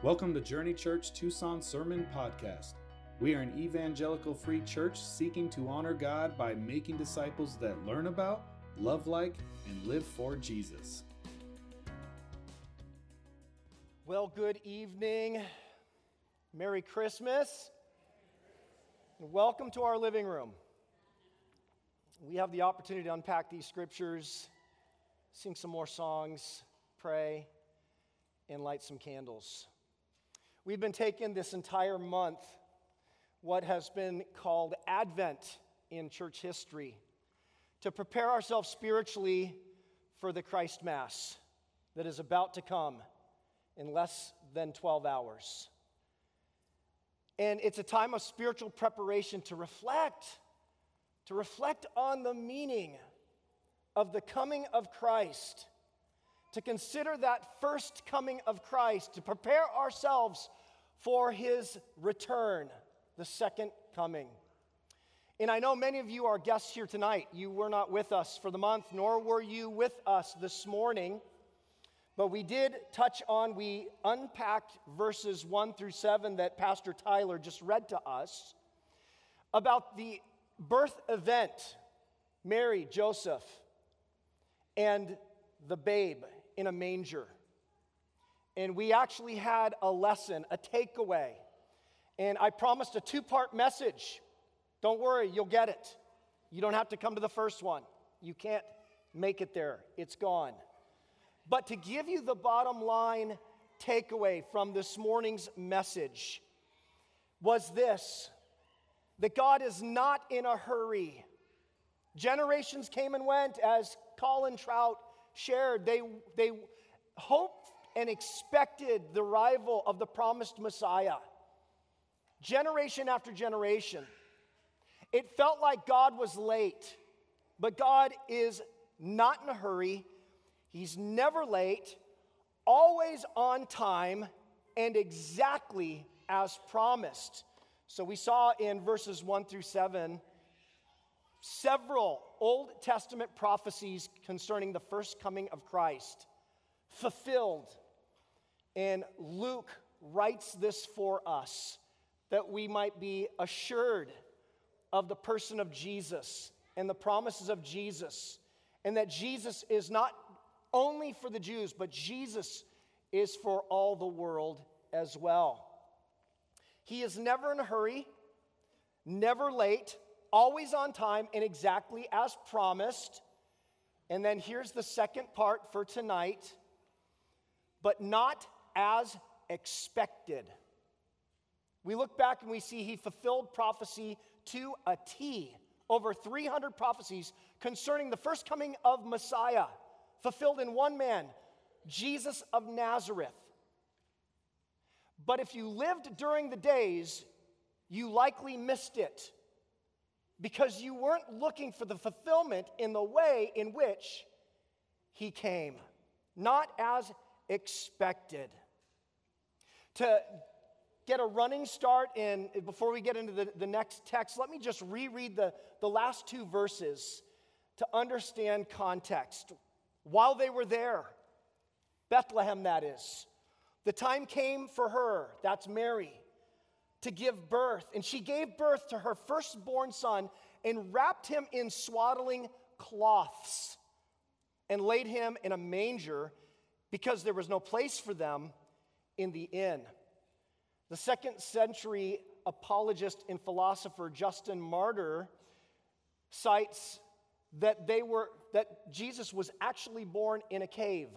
Welcome to Journey Church Tucson Sermon Podcast. We are an evangelical free church seeking to honor God by making disciples that learn about, love like, and live for Jesus. Well, good evening. Merry Christmas. And welcome to our living room. We have the opportunity to unpack these scriptures, sing some more songs, pray, and light some candles. We've been taking this entire month what has been called Advent in church history to prepare ourselves spiritually for the Christ Mass that is about to come in less than 12 hours. And it's a time of spiritual preparation to reflect, to reflect on the meaning of the coming of Christ, to consider that first coming of Christ, to prepare ourselves for his return, the second coming. And I know many of you are guests here tonight. You were not with us for the month, nor were you with us this morning. But we did touch on, we unpacked verses 1 through 7 that Pastor Tyler just read to us about the birth event Mary, Joseph, and the babe in a manger and we actually had a lesson, a takeaway. And I promised a two part message. Don't worry, you'll get it. You don't have to come to the first one. You can't make it there, it's gone. But to give you the bottom line takeaway from this morning's message was this that God is not in a hurry. Generations came and went, as Colin Trout shared. They, they hoped and expected the arrival of the promised Messiah. Generation after generation. It felt like God was late, but God is not in a hurry. He's never late, always on time, and exactly as promised. So we saw in verses 1 through 7 several Old Testament prophecies concerning the first coming of Christ fulfilled and Luke writes this for us that we might be assured of the person of Jesus and the promises of Jesus, and that Jesus is not only for the Jews, but Jesus is for all the world as well. He is never in a hurry, never late, always on time, and exactly as promised. And then here's the second part for tonight, but not as expected. We look back and we see he fulfilled prophecy to a T. Over 300 prophecies concerning the first coming of Messiah, fulfilled in one man, Jesus of Nazareth. But if you lived during the days, you likely missed it because you weren't looking for the fulfillment in the way in which he came, not as expected. To get a running start in before we get into the, the next text let me just reread the, the last two verses to understand context. While they were there bethlehem that is the time came for her that's mary to give birth and she gave birth to her firstborn son and wrapped him in swaddling cloths and laid him in a manger because there was no place for them in the inn. The second century apologist and philosopher Justin Martyr cites that they were that Jesus was actually born in a cave.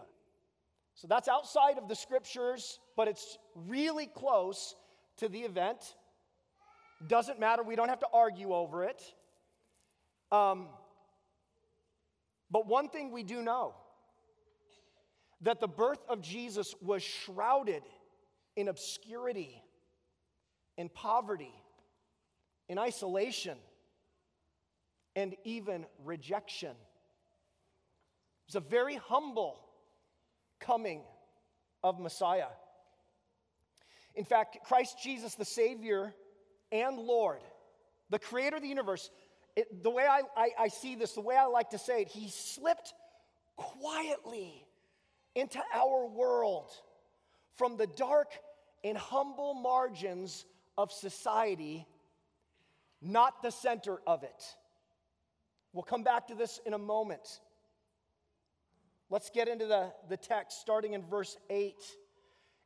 So that's outside of the scriptures, but it's really close to the event. Doesn't matter, we don't have to argue over it. Um, but one thing we do know that the birth of Jesus was shrouded in obscurity, in poverty, in isolation, and even rejection. It was a very humble coming of Messiah. In fact, Christ Jesus, the Savior and Lord, the creator of the universe, it, the way I, I, I see this, the way I like to say it, he slipped quietly into our world from the dark and humble margins of society, not the center of it. We'll come back to this in a moment. Let's get into the, the text starting in verse 8.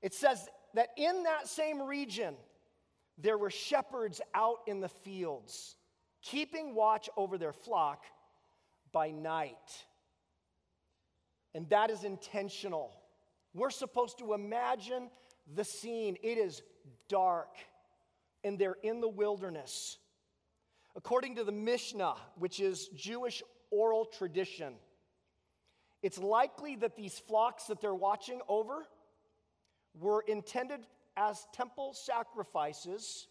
It says that in that same region, there were shepherds out in the fields, keeping watch over their flock by night. And that is intentional. We're supposed to imagine the scene. It is dark, and they're in the wilderness. According to the Mishnah, which is Jewish oral tradition, it's likely that these flocks that they're watching over were intended as temple sacrifices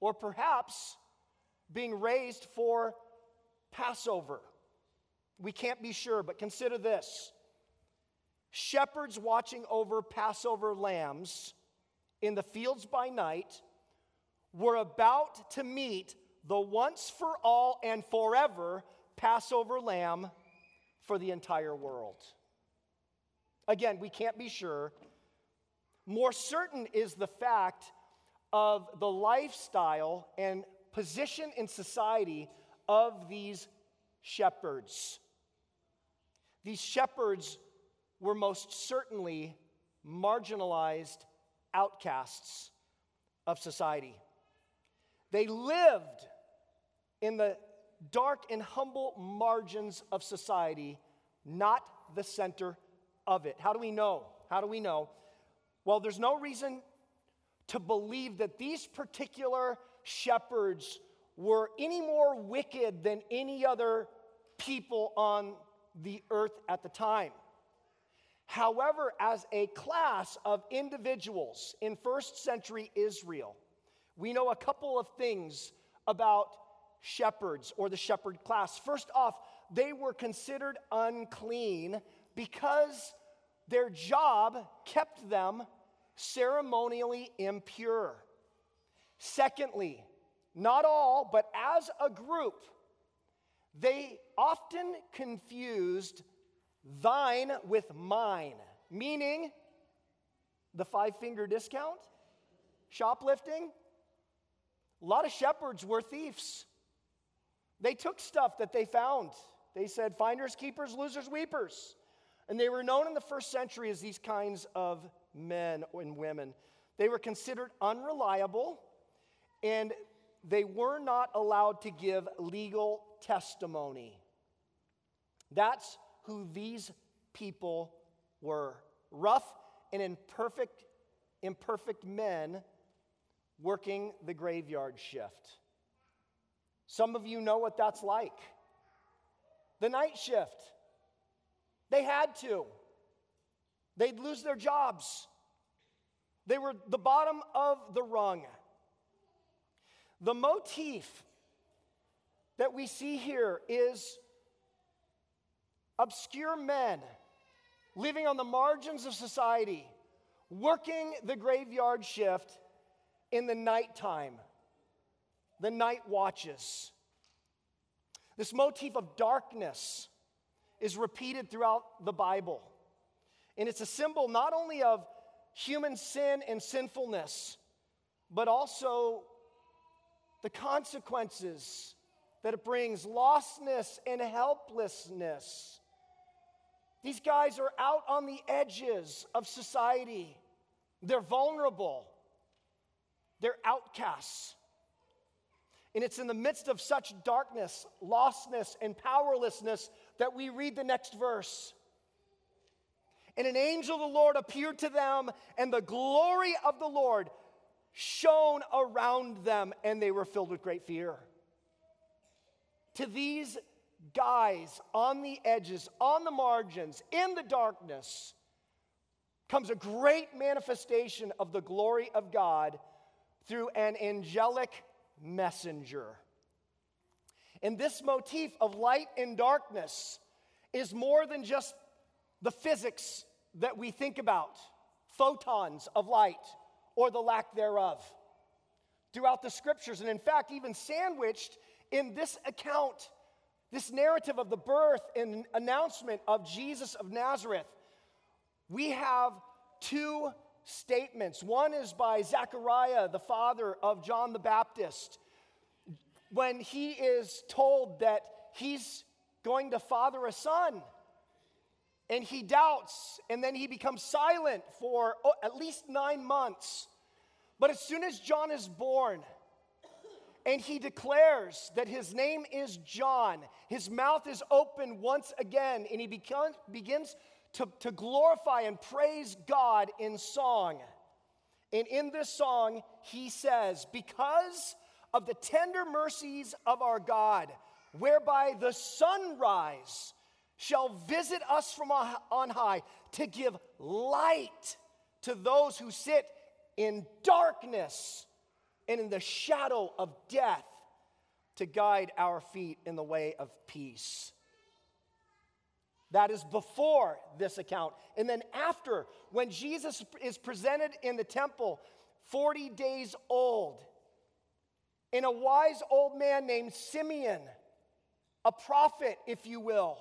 or perhaps being raised for Passover. We can't be sure, but consider this shepherds watching over Passover lambs in the fields by night were about to meet the once for all and forever Passover lamb for the entire world. Again, we can't be sure. More certain is the fact of the lifestyle and position in society of these shepherds. These shepherds were most certainly marginalized outcasts of society. They lived in the dark and humble margins of society, not the center of it. How do we know? How do we know? Well, there's no reason to believe that these particular shepherds were any more wicked than any other people on the earth at the time. However, as a class of individuals in first century Israel, we know a couple of things about shepherds or the shepherd class. First off, they were considered unclean because their job kept them ceremonially impure. Secondly, not all, but as a group, they often confused thine with mine, meaning the five finger discount, shoplifting. A lot of shepherds were thieves. They took stuff that they found. They said, finders, keepers, losers, weepers. And they were known in the first century as these kinds of men and women. They were considered unreliable and they were not allowed to give legal testimony. That's who these people were rough and imperfect, imperfect men working the graveyard shift. Some of you know what that's like. The night shift. They had to. They'd lose their jobs. They were the bottom of the rung. The motif that we see here is obscure men living on the margins of society, working the graveyard shift in the nighttime, the night watches. This motif of darkness is repeated throughout the Bible. And it's a symbol not only of human sin and sinfulness, but also the consequences that it brings lostness and helplessness. These guys are out on the edges of society. They're vulnerable. They're outcasts. And it's in the midst of such darkness, lostness, and powerlessness that we read the next verse. And an angel of the Lord appeared to them, and the glory of the Lord shone around them, and they were filled with great fear. To these guys on the edges, on the margins, in the darkness, comes a great manifestation of the glory of God through an angelic messenger. And this motif of light and darkness is more than just the physics that we think about photons of light or the lack thereof throughout the scriptures. And in fact, even sandwiched in this account, this narrative of the birth and announcement of Jesus of Nazareth, we have two statements. One is by Zechariah, the father of John the Baptist, when he is told that he's going to father a son. And he doubts, and then he becomes silent for oh, at least nine months. But as soon as John is born, and he declares that his name is John. His mouth is open once again, and he becomes, begins to, to glorify and praise God in song. And in this song, he says, Because of the tender mercies of our God, whereby the sunrise shall visit us from on high to give light to those who sit in darkness and in the shadow of death to guide our feet in the way of peace. That is before this account. And then after, when Jesus is presented in the temple, 40 days old, and a wise old man named Simeon, a prophet, if you will,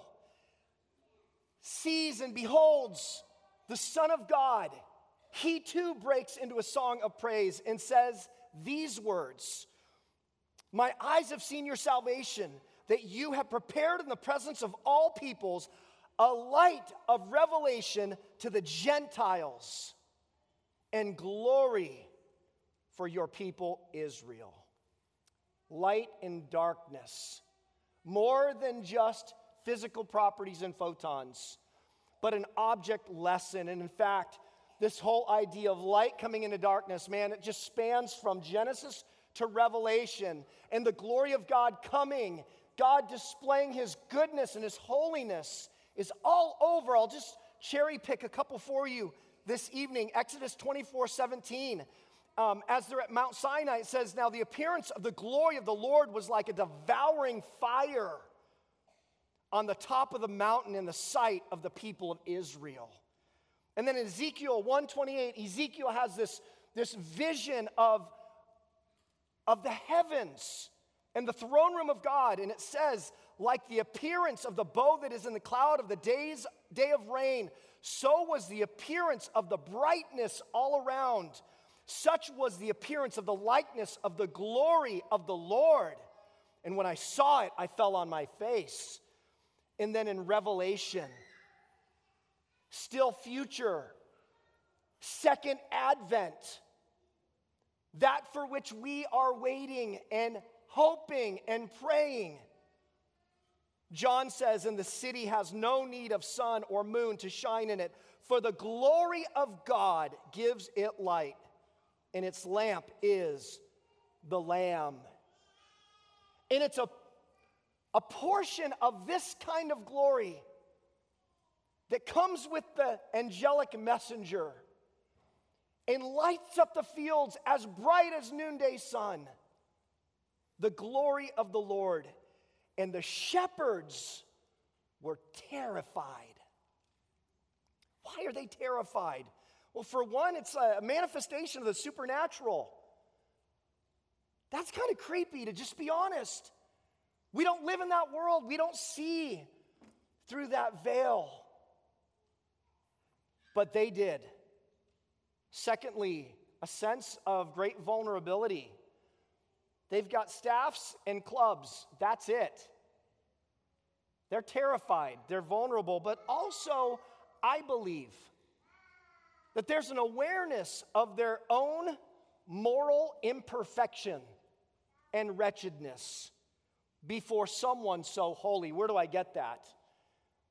sees and beholds the Son of God. He too breaks into a song of praise and says, these words My eyes have seen your salvation, that you have prepared in the presence of all peoples a light of revelation to the Gentiles and glory for your people Israel. Light and darkness, more than just physical properties and photons, but an object lesson. And in fact, this whole idea of light coming into darkness, man, it just spans from Genesis to Revelation and the glory of God coming, God displaying his goodness and his holiness is all over. I'll just cherry pick a couple for you this evening. Exodus 24 17. Um, as they're at Mount Sinai, it says, Now the appearance of the glory of the Lord was like a devouring fire on the top of the mountain in the sight of the people of Israel. And then in Ezekiel 128, Ezekiel has this, this vision of, of the heavens and the throne room of God. And it says, like the appearance of the bow that is in the cloud of the days, day of rain, so was the appearance of the brightness all around. Such was the appearance of the likeness of the glory of the Lord. And when I saw it, I fell on my face. And then in Revelation, still future, second advent, that for which we are waiting and hoping and praying. John says, and the city has no need of sun or moon to shine in it, for the glory of God gives it light, and its lamp is the Lamb. And it's a, a portion of this kind of glory that comes with the angelic messenger and lights up the fields as bright as noonday sun. The glory of the Lord. And the shepherds were terrified. Why are they terrified? Well, for one, it's a manifestation of the supernatural. That's kind of creepy, to just be honest. We don't live in that world, we don't see through that veil but they did. Secondly, a sense of great vulnerability. They've got staffs and clubs, that's it. They're terrified, they're vulnerable, but also, I believe that there's an awareness of their own moral imperfection and wretchedness before someone so holy. Where do I get that?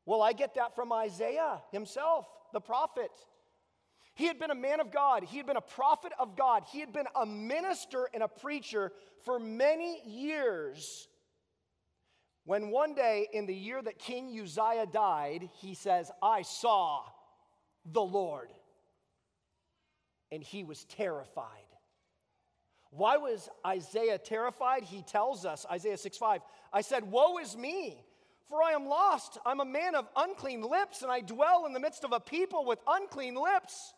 Well, I get that from Isaiah himself the prophet. He had been a man of God. He had been a prophet of God. He had been a minister and a preacher for many years. When one day, in the year that King Uzziah died, he says, I saw the Lord. And he was terrified. Why was Isaiah terrified? He tells us, Isaiah 6 5, I said, Woe is me! For I am lost. I'm a man of unclean lips, and I dwell in the midst of a people with unclean lips.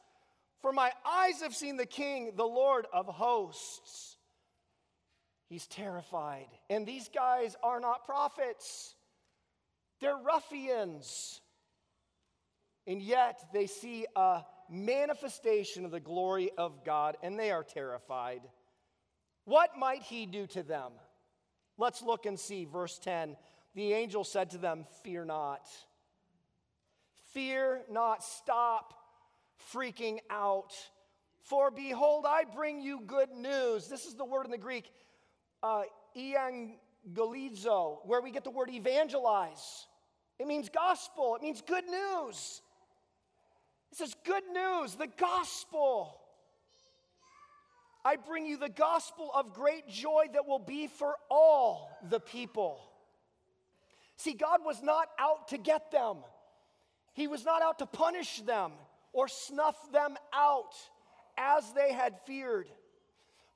For my eyes have seen the King, the Lord of hosts. He's terrified. And these guys are not prophets, they're ruffians. And yet they see a manifestation of the glory of God, and they are terrified. What might he do to them? Let's look and see. Verse 10 The angel said to them, Fear not. Fear not. Stop freaking out. For behold, I bring you good news. This is the word in the Greek, uh, evangelizo, where we get the word evangelize. It means gospel, it means good news. This is good news, the gospel. I bring you the gospel of great joy that will be for all the people. See, God was not out to get them, He was not out to punish them or snuff them out as they had feared.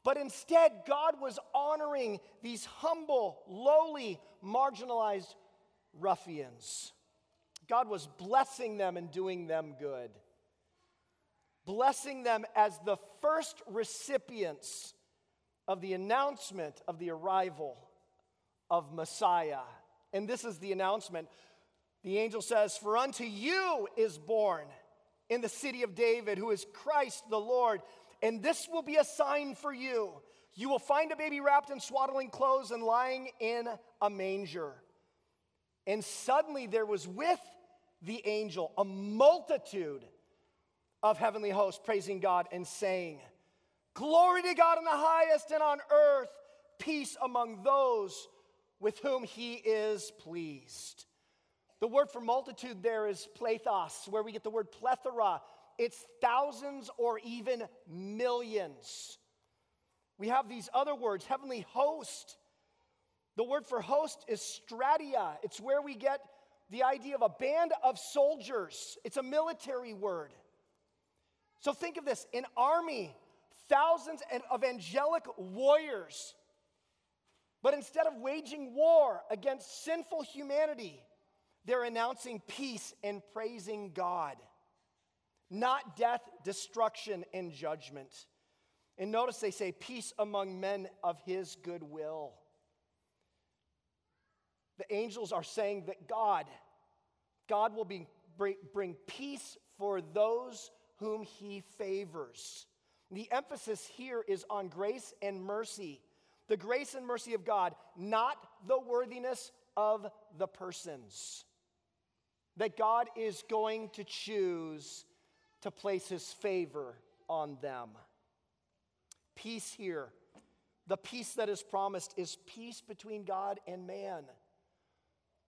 But instead, God was honoring these humble, lowly, marginalized ruffians. God was blessing them and doing them good, blessing them as the first recipients of the announcement of the arrival of Messiah. And this is the announcement. The angel says, For unto you is born in the city of David, who is Christ the Lord. And this will be a sign for you. You will find a baby wrapped in swaddling clothes and lying in a manger. And suddenly there was with the angel a multitude of heavenly hosts praising God and saying, Glory to God in the highest and on earth, peace among those with whom he is pleased. The word for multitude there is plethos, where we get the word plethora. It's thousands or even millions. We have these other words, heavenly host. The word for host is stratia. It's where we get the idea of a band of soldiers. It's a military word. So think of this an army, thousands of angelic warriors. But instead of waging war against sinful humanity, they're announcing peace and praising God, not death, destruction, and judgment. And notice they say, peace among men of his goodwill. The angels are saying that God, God will be, bring peace for those whom he favors. The emphasis here is on grace and mercy. The grace and mercy of God, not the worthiness of the persons that God is going to choose to place his favor on them. Peace here, the peace that is promised, is peace between God and man.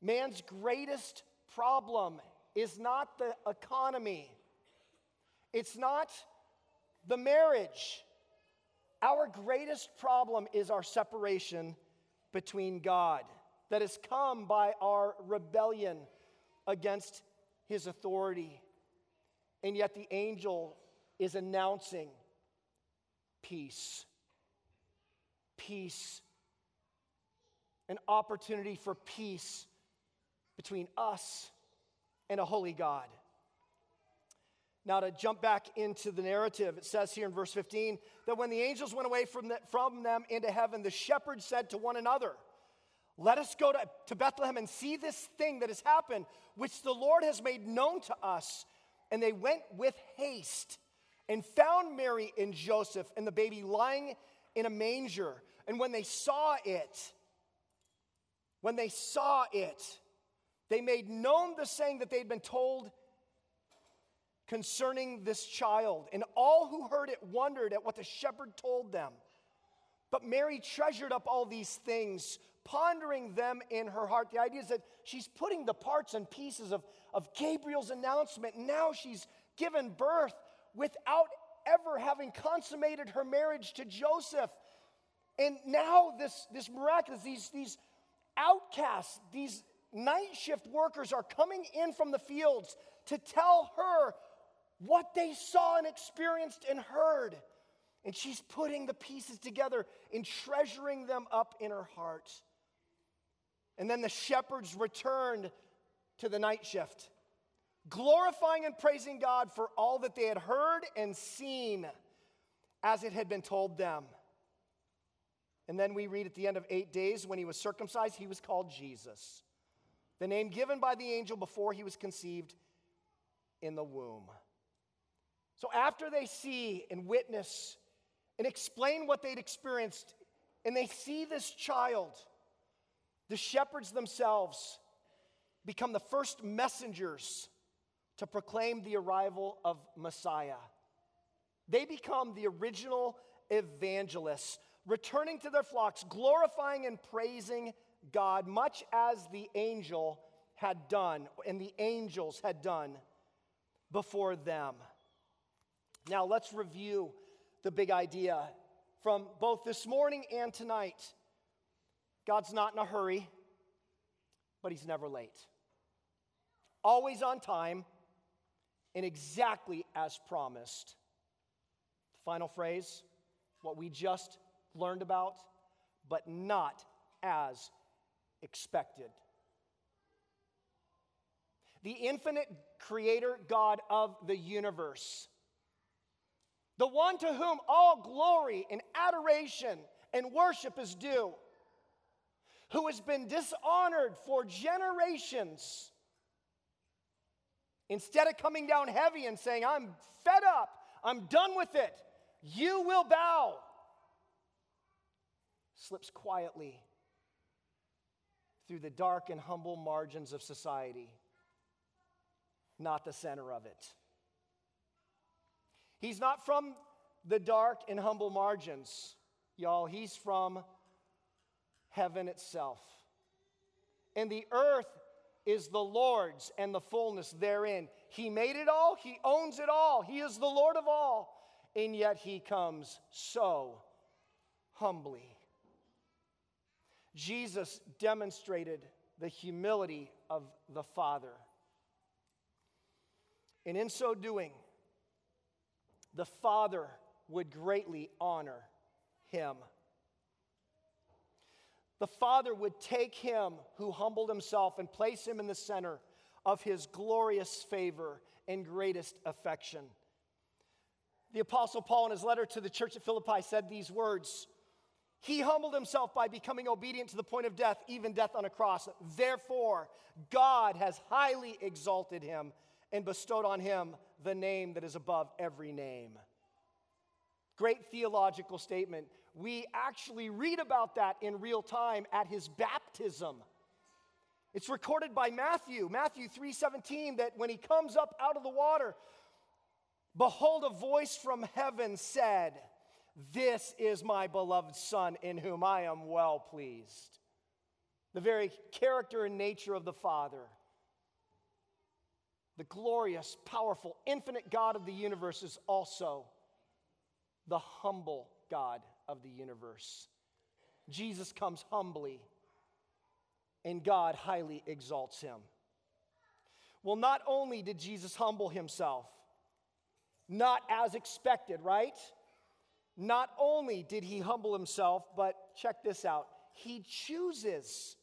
Man's greatest problem is not the economy, it's not the marriage. Our greatest problem is our separation between God that has come by our rebellion against his authority. And yet the angel is announcing peace. Peace. An opportunity for peace between us and a holy God. Now, to jump back into the narrative, it says here in verse 15 that when the angels went away from, the, from them into heaven, the shepherds said to one another, let us go to, to Bethlehem and see this thing that has happened, which the Lord has made known to us. And they went with haste and found Mary and Joseph and the baby lying in a manger. And when they saw it, when they saw it, they made known the saying that they'd been told concerning this child. And all who heard it wondered at what the shepherd told them. But Mary treasured up all these things pondering them in her heart. The idea is that she's putting the parts and pieces of, of Gabriel's announcement. Now she's given birth without ever having consummated her marriage to Joseph. And now this, this miraculous, these, these outcasts, these night shift workers are coming in from the fields to tell her what they saw and experienced and heard. And she's putting the pieces together and treasuring them up in her heart. And then the shepherds returned to the night shift, glorifying and praising God for all that they had heard and seen as it had been told them. And then we read at the end of eight days, when he was circumcised, he was called Jesus, the name given by the angel before he was conceived in the womb. So after they see and witness and explain what they'd experienced, and they see this child, the shepherds themselves become the first messengers to proclaim the arrival of Messiah. They become the original evangelists, returning to their flocks, glorifying and praising God, much as the angel had done and the angels had done before them. Now, let's review the big idea from both this morning and tonight. God's not in a hurry, but He's never late. Always on time and exactly as promised. Final phrase what we just learned about, but not as expected. The infinite creator God of the universe, the one to whom all glory and adoration and worship is due, who has been dishonored for generations, instead of coming down heavy and saying, I'm fed up, I'm done with it, you will bow, slips quietly through the dark and humble margins of society, not the center of it. He's not from the dark and humble margins, y'all. He's from heaven itself. And the earth is the Lord's and the fullness therein. He made it all, He owns it all, He is the Lord of all and yet he comes so humbly. Jesus demonstrated the humility of the Father. And in so doing, the Father would greatly honor him. The Father would take him who humbled himself and place him in the center of his glorious favor and greatest affection. The Apostle Paul, in his letter to the church at Philippi, said these words He humbled himself by becoming obedient to the point of death, even death on a cross. Therefore, God has highly exalted him and bestowed on him the name that is above every name. Great theological statement. We actually read about that in real time at his baptism. It's recorded by Matthew, Matthew 3:17 that when he comes up out of the water, Behold, a voice from heaven said, This is my beloved Son in whom I am well pleased. The very character and nature of the Father, the glorious, powerful, infinite God of the universe, is also the humble God of the universe. Jesus comes humbly, and God highly exalts him. Well, not only did Jesus humble himself, not as expected, right? Not only did he humble himself, but check this out he chooses,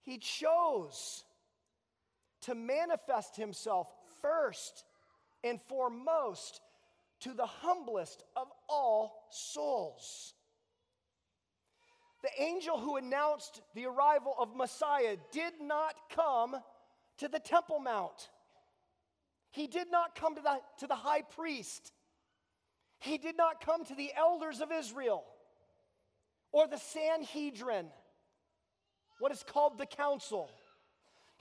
he chose to manifest himself first and foremost to the humblest of all souls. The angel who announced the arrival of Messiah did not come to the Temple Mount. He did not come to the, to the high priest. He did not come to the elders of Israel or the Sanhedrin, what is called the council.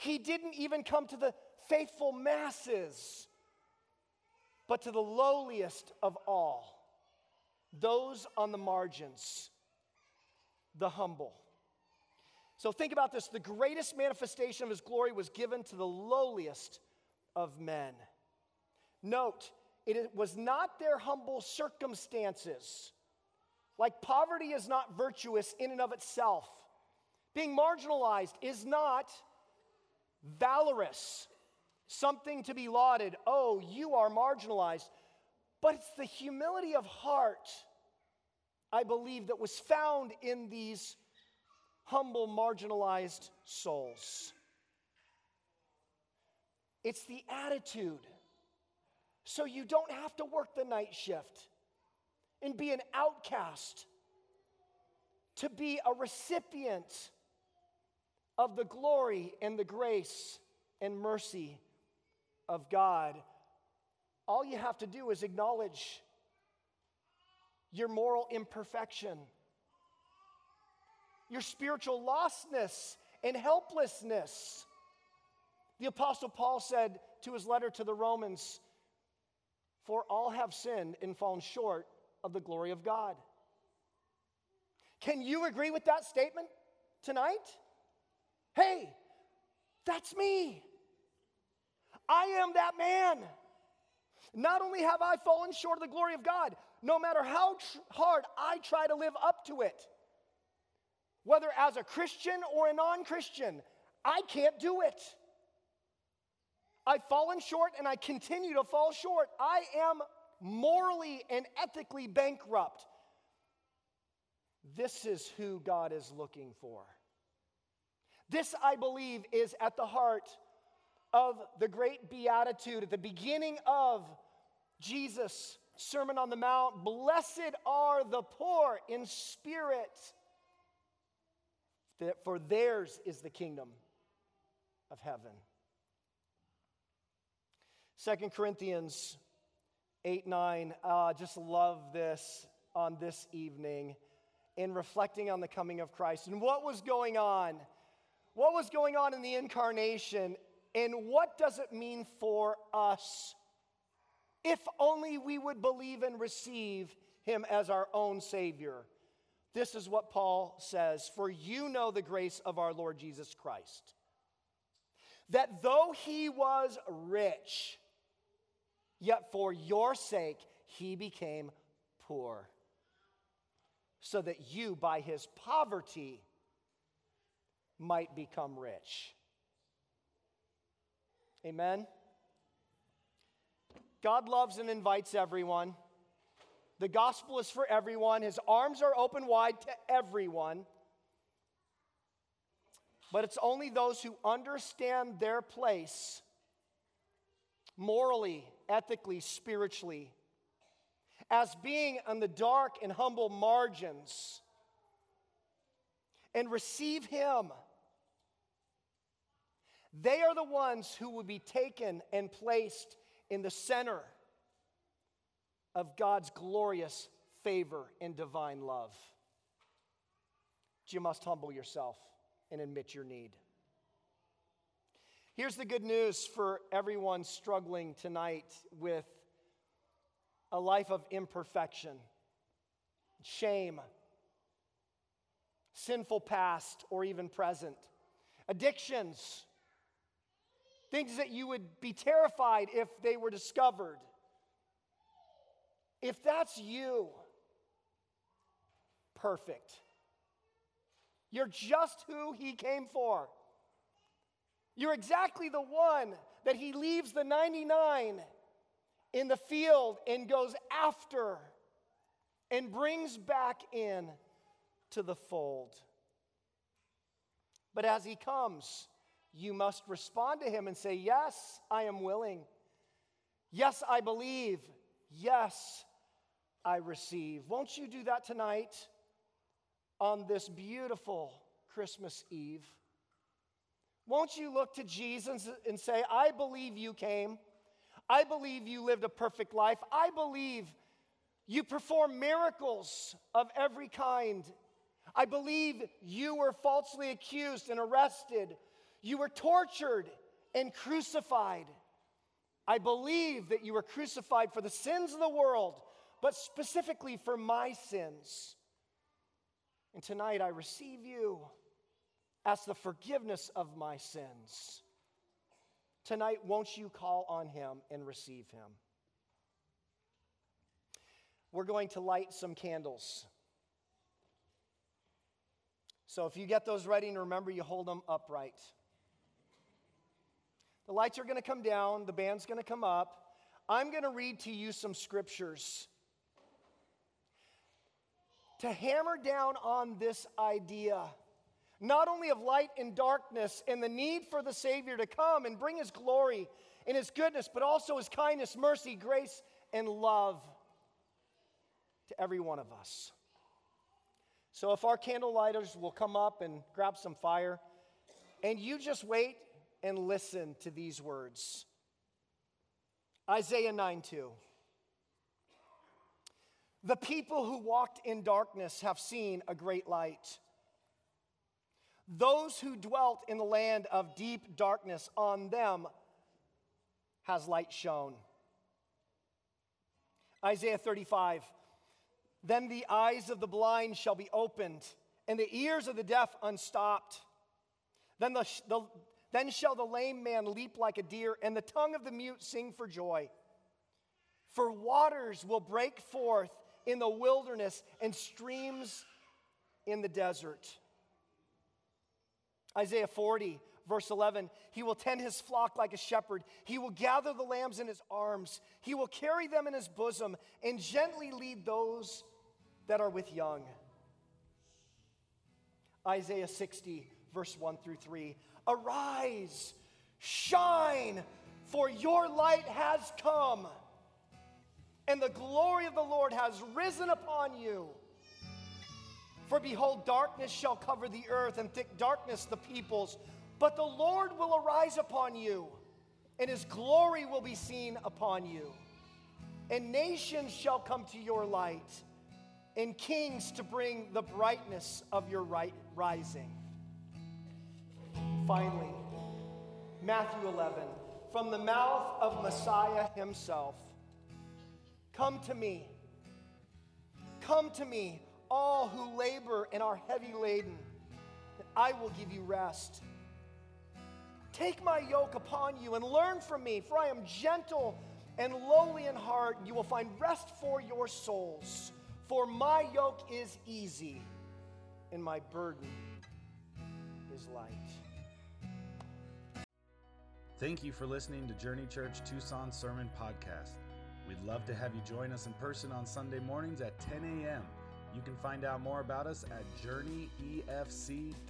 He didn't even come to the faithful masses, but to the lowliest of all, those on the margins, the humble. So think about this the greatest manifestation of his glory was given to the lowliest of men. Note, it was not their humble circumstances. Like poverty is not virtuous in and of itself, being marginalized is not valorous, something to be lauded. Oh, you are marginalized. But it's the humility of heart, I believe, that was found in these humble, marginalized souls. It's the attitude. So you don't have to work the night shift and be an outcast, to be a recipient of the glory and the grace and mercy of God. all you have to do is acknowledge your moral imperfection, your spiritual lostness and helplessness. The Apostle Paul said to his letter to the Romans, For all have sinned and fallen short of the glory of God. Can you agree with that statement tonight? Hey, that's me. I am that man. Not only have I fallen short of the glory of God, no matter how tr- hard I try to live up to it, whether as a Christian or a non Christian, I can't do it. I've fallen short and I continue to fall short. I am morally and ethically bankrupt. This is who God is looking for. This, I believe, is at the heart of the great beatitude at the beginning of Jesus' Sermon on the Mount. Blessed are the poor in spirit, for theirs is the kingdom of heaven. 2 Corinthians 8 9. Uh, just love this on this evening in reflecting on the coming of Christ and what was going on. What was going on in the incarnation and what does it mean for us? If only we would believe and receive him as our own Savior. This is what Paul says For you know the grace of our Lord Jesus Christ, that though he was rich, Yet for your sake, he became poor, so that you, by his poverty, might become rich. Amen. God loves and invites everyone. The gospel is for everyone. His arms are open wide to everyone. But it's only those who understand their place morally ethically, spiritually, as being on the dark and humble margins, and receive Him. They are the ones who will be taken and placed in the center of God's glorious favor and divine love. You must humble yourself and admit your need. Here's the good news for everyone struggling tonight with a life of imperfection, shame, sinful past, or even present, addictions, things that you would be terrified if they were discovered. If that's you, perfect. You're just who He came for. You're exactly the one that he leaves the 99 in the field and goes after and brings back in to the fold. But as he comes, you must respond to him and say, Yes, I am willing. Yes, I believe. Yes, I receive. Won't you do that tonight on this beautiful Christmas Eve? Won't you look to Jesus and say, I believe you came. I believe you lived a perfect life. I believe you performed miracles of every kind. I believe you were falsely accused and arrested. You were tortured and crucified. I believe that you were crucified for the sins of the world, but specifically for my sins. And tonight I receive you as the forgiveness of my sins. Tonight, won't you call on him and receive him? We're going to light some candles. So if you get those ready, and remember you hold them upright. The lights are going to come down, the band's going to come up. I'm going to read to you some scriptures to hammer down on this idea not only of light and darkness and the need for the Savior to come and bring His glory and His goodness, but also His kindness, mercy, grace, and love to every one of us. So, if our candle lighters will come up and grab some fire, and you just wait and listen to these words Isaiah 9 2. The people who walked in darkness have seen a great light. Those who dwelt in the land of deep darkness, on them has light shone. Isaiah 35. Then the eyes of the blind shall be opened, and the ears of the deaf unstopped. Then, the, the, then shall the lame man leap like a deer, and the tongue of the mute sing for joy. For waters will break forth in the wilderness and streams in the desert. Isaiah 40, verse 11 He will tend his flock like a shepherd. He will gather the lambs in his arms. He will carry them in his bosom and gently lead those that are with young. Isaiah 60, verse 1 through 3 Arise, shine, for your light has come, and the glory of the Lord has risen upon you. For behold, darkness shall cover the earth, and thick darkness the peoples. But the Lord will arise upon you, and his glory will be seen upon you. And nations shall come to your light, and kings to bring the brightness of your right rising. Finally, Matthew 11, from the mouth of Messiah himself Come to me. Come to me all who labor and are heavy laden, and I will give you rest. Take my yoke upon you and learn from me, for I am gentle and lowly in heart, you will find rest for your souls. For my yoke is easy, and my burden is light. Thank you for listening to Journey Church Tucson Sermon Podcast. We'd love to have you join us in person on Sunday mornings at 10 a.m. You can find out more about us at journeyefc.org.